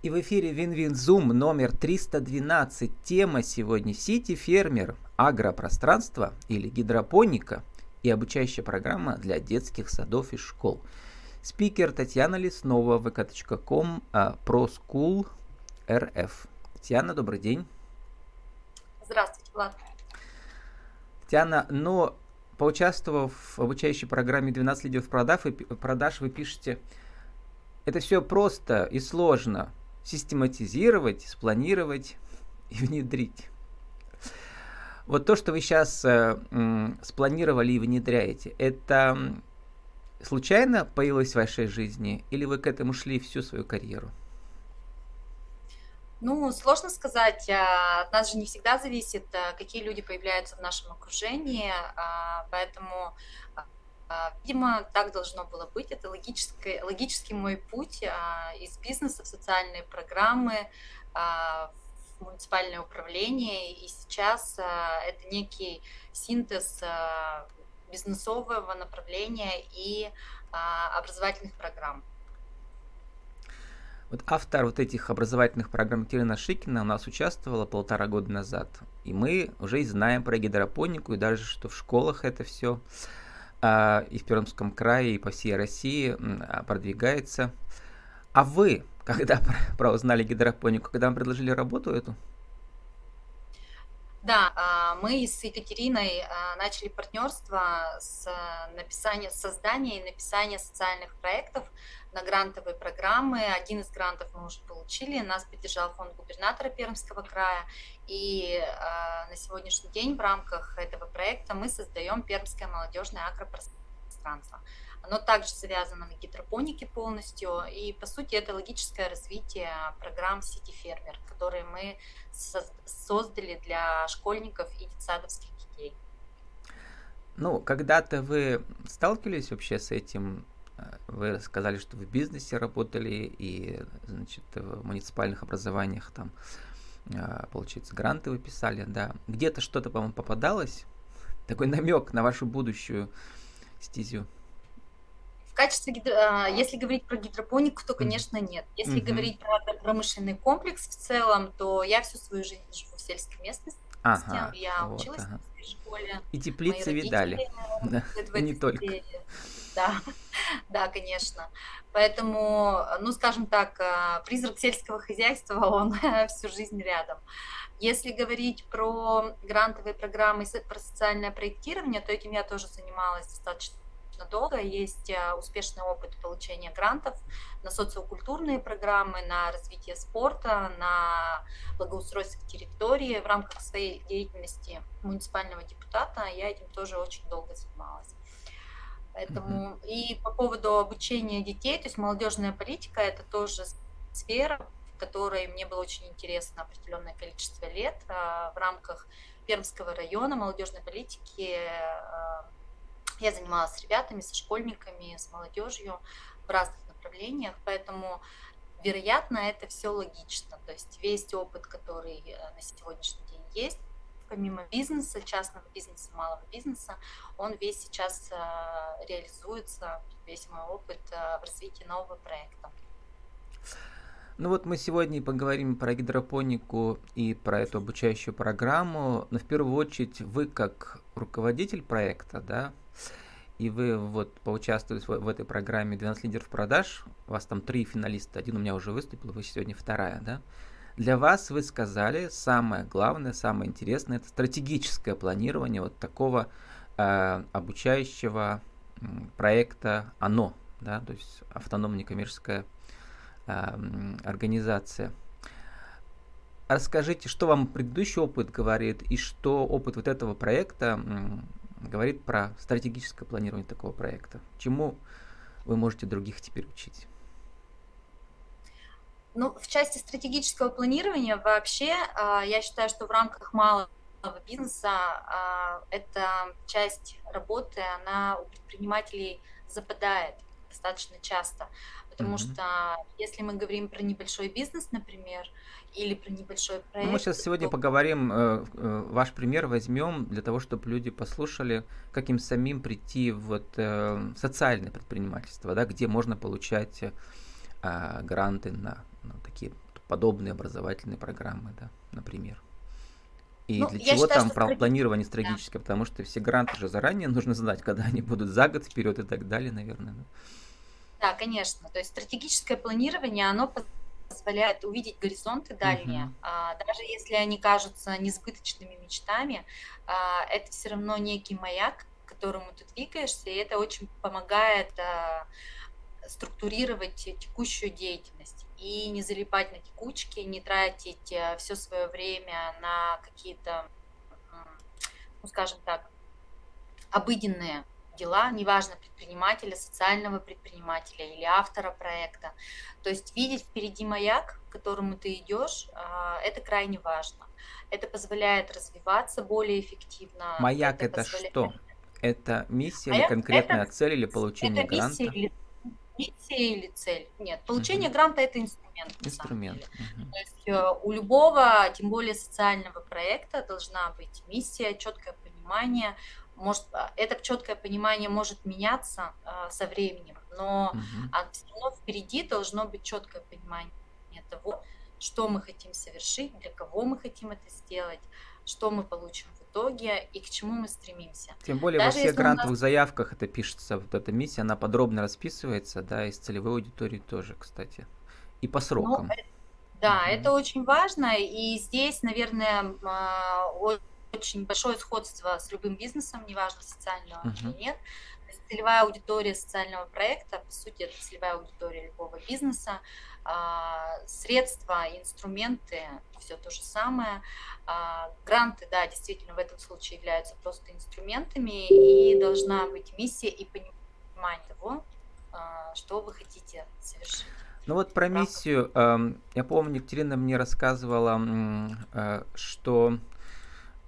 И в эфире Win-Win Zoom номер 312. Тема сегодня «City фермер. Агропространство или гидропоника» и обучающая программа для детских садов и школ. Спикер Татьяна Леснова, vk.com, ProSchool РФ. Татьяна, добрый день. Здравствуйте, Влад. Татьяна, но поучаствовав в обучающей программе 12 лидеров продаж, продаж вы пишете, это все просто и сложно систематизировать, спланировать и внедрить. Вот то, что вы сейчас э, спланировали и внедряете, это случайно появилось в вашей жизни или вы к этому шли всю свою карьеру? Ну, сложно сказать. А, от нас же не всегда зависит, а, какие люди появляются в нашем окружении, а, поэтому, видимо, так должно было быть. Это логический, логический мой путь из бизнеса в социальные программы, в муниципальное управление, и сейчас это некий синтез бизнесового направления и образовательных программ. Вот автор вот этих образовательных программ Екатерина Шикина у нас участвовала полтора года назад. И мы уже и знаем про гидропонику, и даже что в школах это все а, и в Пермском крае, и по всей России а, продвигается. А вы, когда про узнали гидропонику, когда вам предложили работу эту? Да, а, мы с Екатериной а, начали партнерство с написания, создания и написания социальных проектов на грантовые программы. Один из грантов мы уже получили, нас поддержал фонд губернатора Пермского края. И на сегодняшний день в рамках этого проекта мы создаем Пермское молодежное агропространство. Оно также завязано на гидропонике полностью, и по сути это логическое развитие программ City Farmer, которые мы создали для школьников и детсадовских детей. Ну, когда-то вы сталкивались вообще с этим? Вы сказали, что в бизнесе работали и, значит, в муниципальных образованиях там, а, получается, гранты вы писали, да. Где-то что-то, по-моему, попадалось? Такой намек на вашу будущую стезю качестве, гидро... если говорить про гидропонику, то, конечно, нет. Если mm-hmm. говорить про промышленный комплекс в целом, то я всю свою жизнь живу в сельской местности. Ага, я вот, училась ага. в школе. И теплицы видали. Да, не только. Да, да, конечно. Поэтому, ну, скажем так, э, призрак сельского хозяйства, он всю жизнь рядом. Если говорить про грантовые программы, про социальное проектирование, то этим я тоже занималась достаточно достаточно долго. Есть э, успешный опыт получения грантов на социокультурные программы, на развитие спорта, на благоустройство территории. В рамках своей деятельности муниципального депутата я этим тоже очень долго занималась. Поэтому mm-hmm. и по поводу обучения детей, то есть молодежная политика это тоже сфера, в которой мне было очень интересно определенное количество лет э, в рамках Пермского района молодежной политики э, я занималась с ребятами, со школьниками, с молодежью в разных направлениях, поэтому, вероятно, это все логично. То есть весь опыт, который э, на сегодняшний день есть, помимо бизнеса, частного бизнеса, малого бизнеса, он весь сейчас э, реализуется, весь мой опыт э, в развитии нового проекта. Ну вот мы сегодня поговорим про гидропонику и про эту обучающую программу, но в первую очередь вы как руководитель проекта, да, и вы вот поучаствовали в, этой программе 12 лидеров продаж, у вас там три финалиста, один у меня уже выступил, вы сегодня вторая, да? Для вас вы сказали самое главное, самое интересное, это стратегическое планирование вот такого э, обучающего э, проекта ОНО, да, то есть автономная коммерческая э, организация. Расскажите, что вам предыдущий опыт говорит и что опыт вот этого проекта говорит про стратегическое планирование такого проекта. Чему вы можете других теперь учить? Ну, в части стратегического планирования вообще, а, я считаю, что в рамках малого бизнеса а, эта часть работы, она у предпринимателей западает достаточно часто. Потому mm-hmm. что если мы говорим про небольшой бизнес, например, или про небольшой проект. Ну, мы сейчас сегодня то... поговорим, э, э, ваш пример возьмем для того, чтобы люди послушали, как им самим прийти в вот, э, социальное предпринимательство, да, где можно получать э, гранты на, такие подобные образовательные программы, да, например. И Ну, для чего считаю, там про- планирование да. стратегическое? Потому что все гранты же заранее нужно знать, когда они будут за год вперед и так далее, наверное. да. Да, конечно. То есть стратегическое планирование, оно позволяет увидеть горизонты дальние, Мгм. А, даже если они кажутся несбыточными мечтами, а, это все равно некий маяк, к которому ты двигаешься, и это очень помогает а, структурировать текущую деятельность и не залипать на текучки, не тратить все свое время на какие-то, ну, скажем так, обыденные дела, неважно, предпринимателя, социального предпринимателя или автора проекта. То есть видеть впереди маяк, к которому ты идешь, а, это крайне важно. Это позволяет развиваться более эффективно. Маяк это это позволяет... что? Это миссия или Маяк конкретная это, цель или получение это миссия гранта? или миссия или цель. Нет, получение Мгм. гранта это инструмент. Инструмент. Мгм. То есть э, у любого, тем более социального проекта, должна быть миссия, четкое понимание. Может, а, это четкое понимание может меняться а, со временем, но Мгм. а, все равно впереди должно быть четкое понимание того, что мы хотим совершить, для кого мы хотим это сделать, что мы получим итоге и к чему мы стремимся. Тем более во Даже всех если у нас грантовых заявках это пишется, вот эта миссия, она подробно расписывается, да, и с целевой аудиторией тоже, кстати. И по Ну, срокам. э, да, Мгм. это очень важно, и здесь, наверное, а, очень большое сходство с любым бизнесом, неважно, социального Мгм. или нет. Целевая аудитория социального проекта, по сути, это целевая аудитория любого бизнеса. А, Средства, инструменты, все то же самое. А, Гранты, да, действительно, в этом случае являются просто инструментами, и должна быть миссия и понимание того, а, что вы хотите совершить. Ну вот про миссию, эм, я помню, Екатерина мне рассказывала, э, что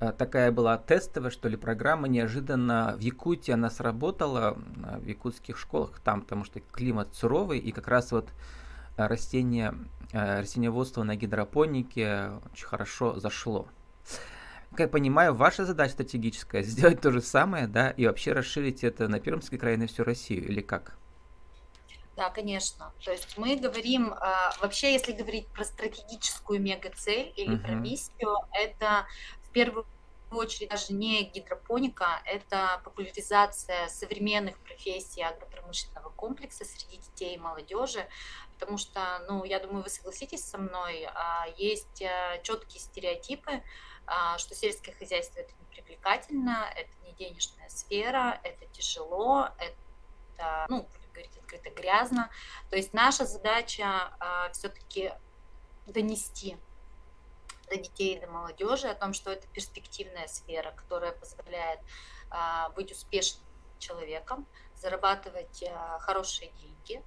э, такая была тестовая, что ли, программа, неожиданно в Якутии она сработала, м, в якутских школах, там, потому что климат суровый, и как раз вот э, растение, э, растениеводство на гидропонике очень хорошо зашло. Как я понимаю, ваша задача стратегическая сделать то же самое, да, и вообще расширить это на Пермский край и на всю Россию, или как? Да, конечно. То есть мы говорим, а, вообще, если говорить про стратегическую мегацель или про Мгм. миссию, это в первую очередь даже не гидропоника, это популяризация современных профессий агропромышленного комплекса среди детей и молодежи, потому что, ну, я думаю, вы согласитесь со мной, а, есть четкие стереотипы, а, что сельское хозяйство это не привлекательно, это не денежная сфера, это тяжело, это, ну, говорить открыто, грязно. То есть наша задача а, все-таки донести до детей и до молодежи о том, что это перспективная сфера, которая позволяет а, быть успешным человеком, зарабатывать а, хорошие деньги.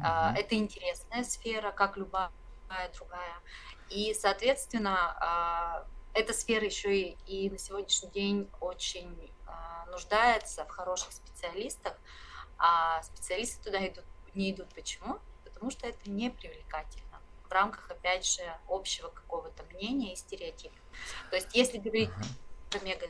А, Мгм. это интересная сфера, как любая другая. И, соответственно, а, эта сфера еще и, и на сегодняшний день очень а, нуждается в хороших специалистах, а специалисты туда идут, не идут. Почему? Потому что это не привлекательно рамках, опять же, общего какого-то мнения и стереотипа. То есть, если говорить Ага. про мега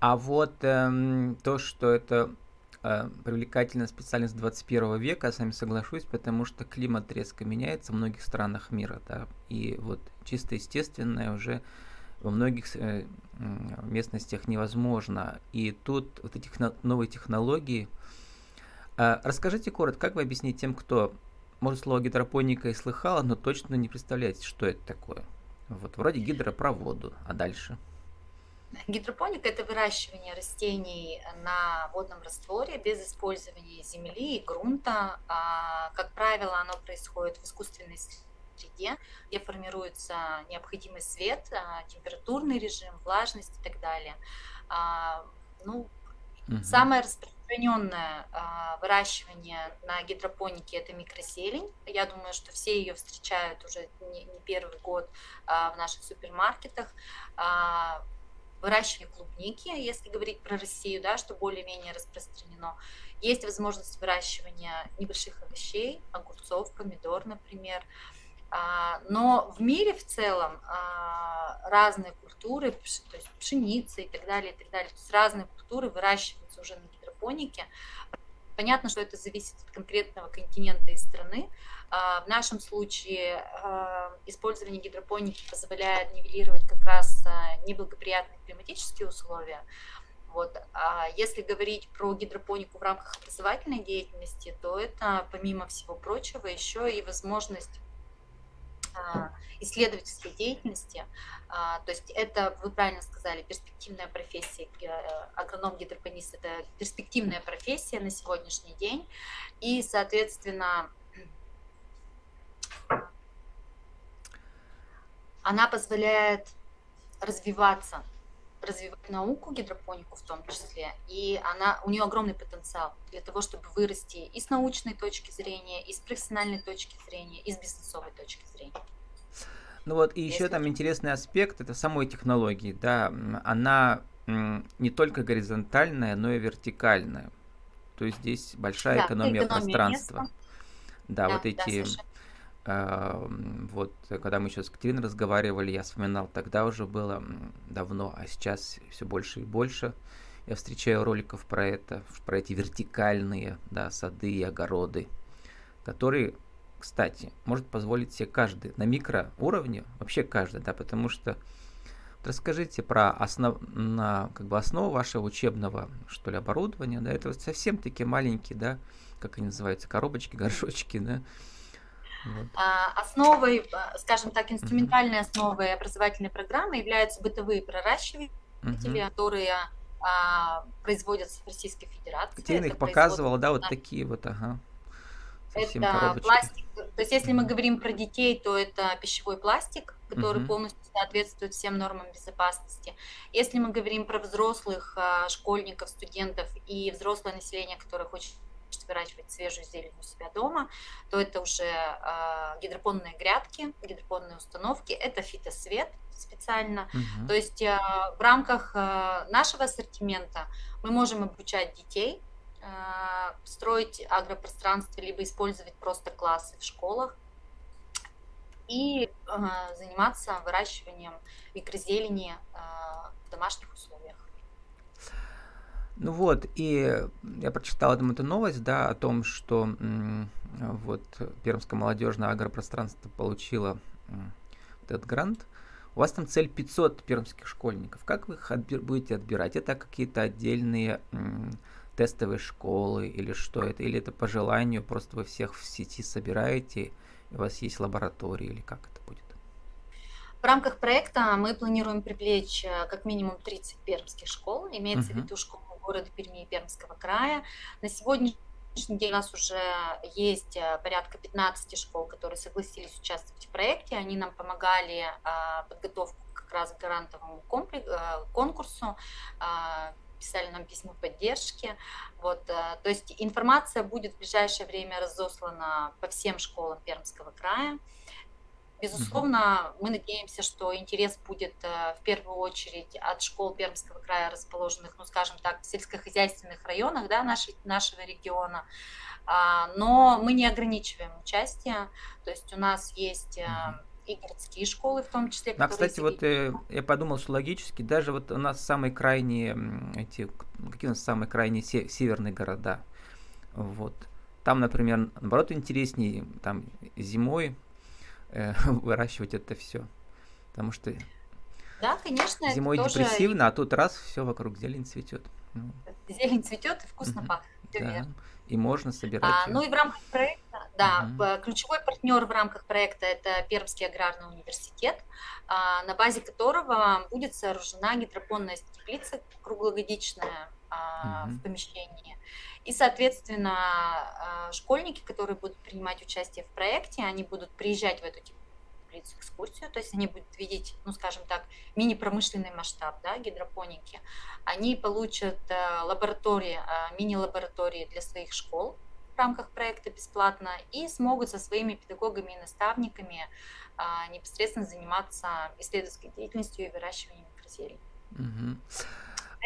А вот эм, то, что это э, привлекательная специальность 21 века, я с вами соглашусь, потому что климат резко меняется в многих странах мира, да, и вот чисто естественное уже во многих э, местностях невозможно. И тут вот эти техно- новые технологии. А, расскажите коротко, как вы объясните тем, кто, может, слово гидропоника и слыхала, но точно не представляете, что это такое? Вот вроде гидропроводу, а дальше? Гидропоника– это выращивание растений на водном растворе без использования земли и грунта. А, Как правило, оно происходит в искусственной среде, где формируется необходимый свет, а, температурный режим, влажность и так далее. А, Ну, Мгм. Самое распространенное а, выращивание на гидропонике это микроселень. Я думаю, что все ее встречают уже не, первый год а, в наших супермаркетах. А, выращивание клубники, если говорить про Россию, да, что более-менее распространено. Есть возможность выращивания небольших овощей, огурцов, помидор, например. Но в мире в целом разные культуры, то есть пшеница и так далее, и так далее, то есть разные культуры выращиваются уже на гидропонике. Понятно, что это зависит от конкретного континента и страны. В нашем случае использование гидропоники позволяет нивелировать как раз неблагоприятные климатические условия. Вот. А если говорить про гидропонику в рамках образовательной деятельности, то это, помимо всего прочего, еще и возможность а, исследовательской деятельности. А, то есть это, вы правильно сказали, перспективная профессия, э, агроном-гидропонист – это перспективная профессия на сегодняшний день. И, соответственно, она позволяет развиваться развивать науку, гидропонику в том числе, и она, у нее огромный потенциал для того, чтобы вырасти и с научной точки зрения, и с профессиональной точки зрения, и с бизнесовой точки зрения. Ну вот, и еще там интересный аспект, это самой технологии, да, она не только горизонтальная, но и вертикальная. То есть здесь большая да, экономия, экономия пространства. Места. Да, да, вот эти да, вот, когда мы еще с Катериной разговаривали, я вспоминал, тогда уже было давно, а сейчас все больше и больше. Я встречаю роликов про это, про эти вертикальные да, сады и огороды, которые, кстати, может позволить себе каждый на микроуровне, вообще каждый, да, потому что вот расскажите про основ, на, как бы основу вашего учебного, что ли, оборудования, да, это вот совсем такие маленькие, да, как они называются, коробочки, горшочки, да, основой, а, скажем так, инструментальной основой образовательной программы являются бытовые проращиватели, угу. которые а, производятся в Российской Федерации. Катерина их показывала, да, вот такие вот, ага. Совсем это коробочки. пластик. То есть, если мы говорим про детей, то это пищевой пластик, который угу. полностью соответствует всем нормам безопасности. Если мы говорим про взрослых школьников, студентов и взрослое население, которое хочет выращивать свежую зелень у себя дома, то это уже э, гидропонные грядки, гидропонные установки, это фитосвет специально. Угу. То есть э, в рамках э, нашего ассортимента мы можем обучать детей, э, строить агропространство, либо использовать просто классы в школах и э, заниматься выращиванием микрозелени э, в домашних условиях. Ну вот, и я прочитал там эту новость, да, о том, что вот Пермское молодежное агропространство получило этот грант. У вас там цель 500 пермских школьников. Как вы их отбир, будете отбирать? Это какие-то отдельные тестовые школы или что это? Или это по желанию, просто вы всех в сети собираете, и у вас есть лаборатории, или как это будет? В рамках проекта мы планируем привлечь э, как минимум 30 пермских школ, имеется uh-huh. в виду школы города Перми и Пермского края. На сегодняшний день у нас уже есть э, порядка 15 школ, которые согласились участвовать в проекте. Они нам помогали а, подготовку как раз к грантовому э, конкурсу а, писали нам письма поддержки. Вот, э, то есть информация будет в ближайшее время разослана по всем школам Пермского края. Безусловно, мы надеемся, что интерес будет э, в первую очередь от школ Пермского края, расположенных, ну, скажем так, в сельскохозяйственных районах да, нашей, нашего региона. А, но мы не ограничиваем участие, то есть у нас есть э, и городские школы в том числе. А, кстати, вот э, я подумал, что логически, даже вот у нас самые крайние, эти, какие у нас самые крайние се- северные города, вот, там, например, наоборот, интереснее, там зимой э, выращивать это все. Потому что да, конечно, зимой тоже... депрессивно, а тут раз все вокруг зелень цветет. Ну. Зелень цветет и вкусно угу. пахнет. Да. И можно собирать. А, ну и в рамках проекта, да, угу. ключевой партнер в рамках проекта это Пермский аграрный университет, а, на базе которого будет сооружена гидропонная теплица круглогодичная угу. в помещении. И, соответственно, а, школьники, которые будут принимать участие в проекте, они будут приезжать в эту теплицу экскурсию, то есть они будут видеть, ну, скажем так, мини-промышленный масштаб да, гидропоники. Они получат э, лаборатории, э, мини-лаборатории для своих школ в рамках проекта бесплатно и смогут со своими педагогами и наставниками э, непосредственно заниматься исследовательской деятельностью и выращиванием микрозелий. Угу.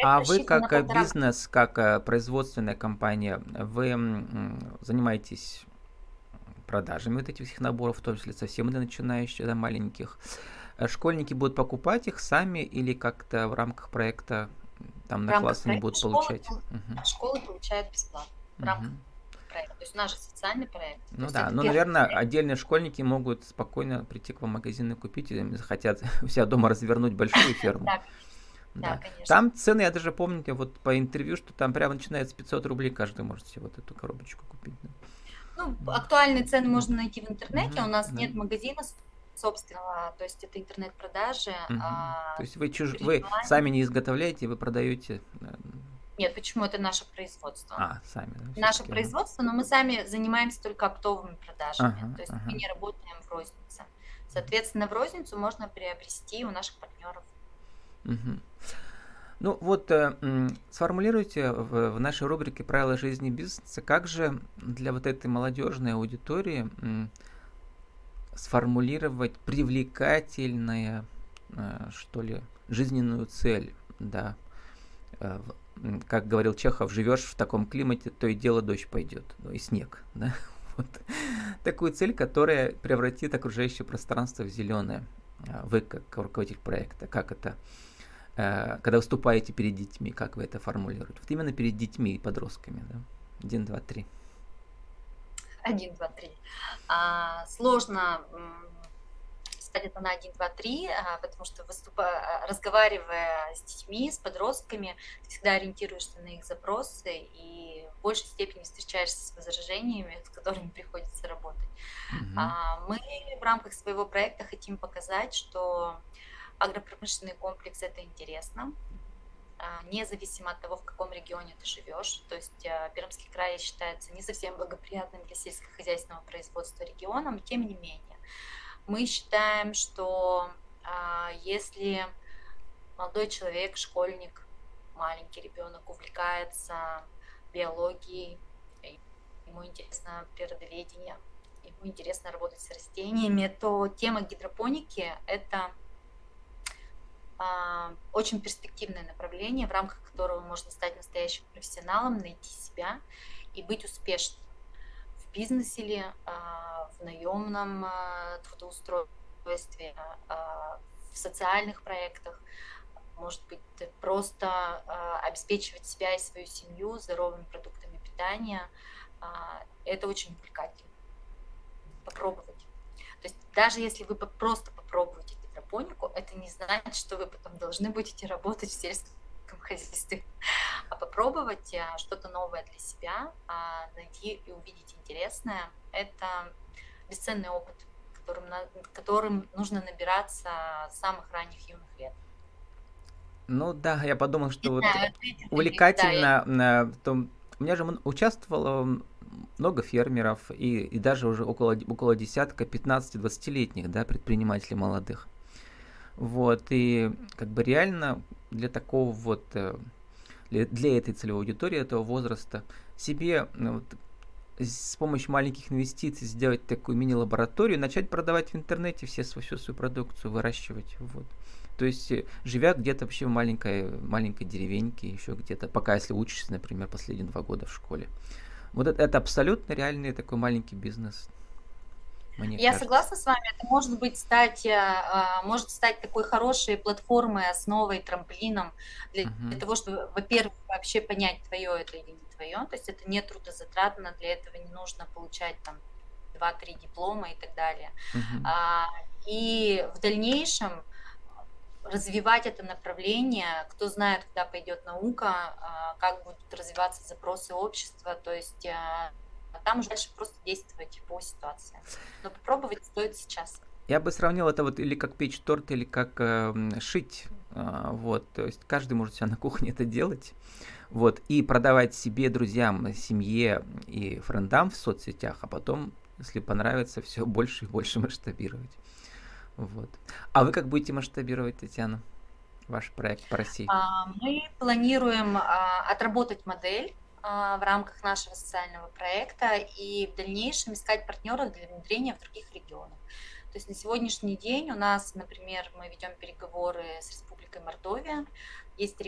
А вы как э, бизнес, как э, производственная компания, вы занимаетесь продажами вот этих всех наборов, в том числе совсем для начинающих, до маленьких. Э, школьники будут покупать их сами или как-то в рамках проекта там на класс они будут школы, получать? Угу. Школы получают бесплатно. в рамках проекта. То есть же социальный проект. Ну да, ну, наверное, проект. отдельные школьники могут спокойно прийти к вам в магазин и купить, и захотят у себя дома развернуть большую ферму. Да, конечно. Там цены, я даже помню, вот по интервью, что там прямо начинается 500 рублей, каждый может себе вот эту коробочку купить. Да. Ну, актуальные цены можно найти в интернете, у нас нет магазина собственного, то есть это интернет-продажи. Угу. А, то есть вы, чуж... вы сами не изготовляете, вы продаете? Нет, почему это наше производство? А, сами. Да, наше производство, но мы сами занимаемся только оптовыми продажами, ага, то есть ага. мы не работаем в рознице. Соответственно, в розницу можно приобрести у наших партнеров. Ну вот, э, сформулируйте в, в нашей рубрике «Правила жизни бизнеса», как же для вот этой молодежной аудитории э, сформулировать привлекательная, э, что ли, жизненную цель, да. Э, как говорил Чехов, живешь в таком климате, то и дело дождь пойдет, ну и снег, да. Вот. Такую цель, которая превратит окружающее пространство в зеленое. А вы как руководитель проекта, как это, э, когда выступаете перед детьми, как вы это формулируете? Вот именно перед детьми и подростками, да? Один, два, три. Один, два, три. А, сложно сказать это на 1, 2, 3, потому что выступая, разговаривая с детьми, с подростками, ты всегда ориентируешься на их запросы и в большей степени встречаешься с возражениями, с которыми приходится работать. Mm-hmm. Мы в рамках своего проекта хотим показать, что агропромышленный комплекс это интересно, а, независимо от того, в каком регионе ты живешь. То есть а, Пермский край считается не совсем благоприятным для сельскохозяйственного производства регионом, тем не менее. Мы считаем, что а, если молодой человек, школьник, маленький ребенок увлекается биологией, ему интересно природоведение, ему интересно работать с растениями, то тема гидропоники – это очень перспективное направление, в рамках которого можно стать настоящим профессионалом, найти себя и быть успешным в бизнесе ли, а, в наемном а, трудоустройстве, в социальных проектах, может быть, просто обеспечивать себя и свою семью здоровыми продуктами питания. Это очень увлекательно. Попробовать. То есть даже если вы просто попробуете гидропонику, это не значит, что вы потом должны будете работать в сельском хозяйстве, а попробовать э, что-то новое для себя, а, найти и увидеть интересное. Это бесценный опыт, которым, которым нужно набираться с самых ранних юных лет. Ну да, я подумал, что вот знаю, увлекательно. Да, я... том, у меня же участвовало много фермеров и, и даже уже около, около десятка 15-20-летних да, предпринимателей молодых. Вот, и как бы реально для такого вот, э, для этой целевой аудитории, этого возраста, себе ну, вот, с помощью маленьких инвестиций сделать такую мини-лабораторию, начать продавать в интернете все всю свою продукцию, выращивать. Вот. То есть, э, живя где-то вообще в маленькой, маленькой деревеньке, еще где-то, пока если учишься, например, последние два года в школе. Вот это, это абсолютно реальный такой маленький бизнес. Мне Я кажется. согласна с вами, это может быть стать, э, а, может стать такой хорошей платформой, основой, трамплином для, uh-huh. для того, чтобы, во-первых, вообще понять, твое это или не твое. То есть это не трудозатратно, для этого не нужно получать там 2-3 диплома и так далее. Uh-huh. И в дальнейшем развивать это направление, кто знает, куда пойдет наука, а, как будут развиваться запросы общества, то есть а, там уже дальше просто действовать по ситуации. Но попробовать стоит сейчас. Я бы сравнил это вот или как печь торт, или как э, шить. Э, вот, то есть каждый может себя на кухне это делать. Вот, и продавать себе, друзьям, семье и френдам в соцсетях, а потом, если понравится, все больше и больше масштабировать. Вот. А вы как будете масштабировать, Татьяна, ваш проект по России? А, мы планируем а, отработать модель в рамках нашего социального проекта и в дальнейшем искать партнеров для внедрения в других регионах. То есть на сегодняшний день у нас, например, мы ведем переговоры с Республикой Мордовия. Есть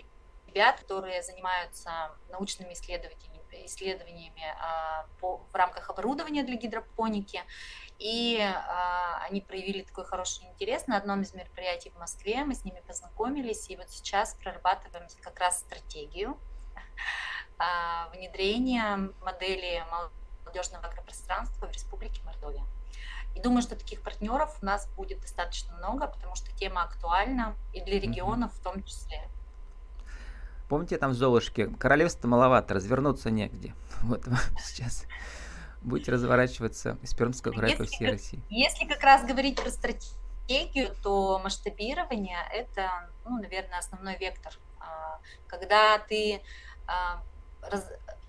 ребята, которые занимаются научными исследованиями, исследованиями а, по, в рамках оборудования для гидропоники. И а, они проявили такой хороший интерес на одном из мероприятий в Москве. Мы с ними познакомились, и вот сейчас прорабатываем как раз стратегию а, внедрения модели молодежного агропространства в Республике Мордовия. И думаю, что таких партнеров у нас будет достаточно много, потому что тема актуальна и для регионов в том числе. Помните там в Золушке, королевство маловато, развернуться негде. Вот вам сейчас будете разворачиваться из Пермского края по всей России. Если как раз говорить про стратегию, то масштабирование – это, ну, наверное, основной вектор. А, когда ты а,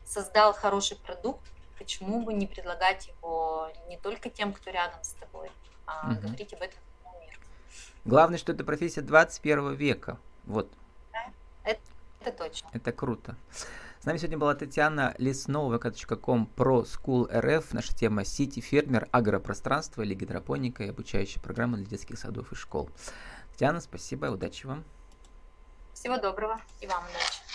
создал хороший продукт, почему бы не предлагать его не только тем, кто рядом с тобой, а угу. говорить об этом миру. Главное, что это профессия 21 века. Вот. Да, это, это точно. Это круто. С нами сегодня была Татьяна Леснова, vk.com про School RF. Наша тема Сити фермер, агропространство или гидропоника и обучающая программа для детских садов и школ. Татьяна, спасибо, удачи вам. Всего доброго и вам удачи.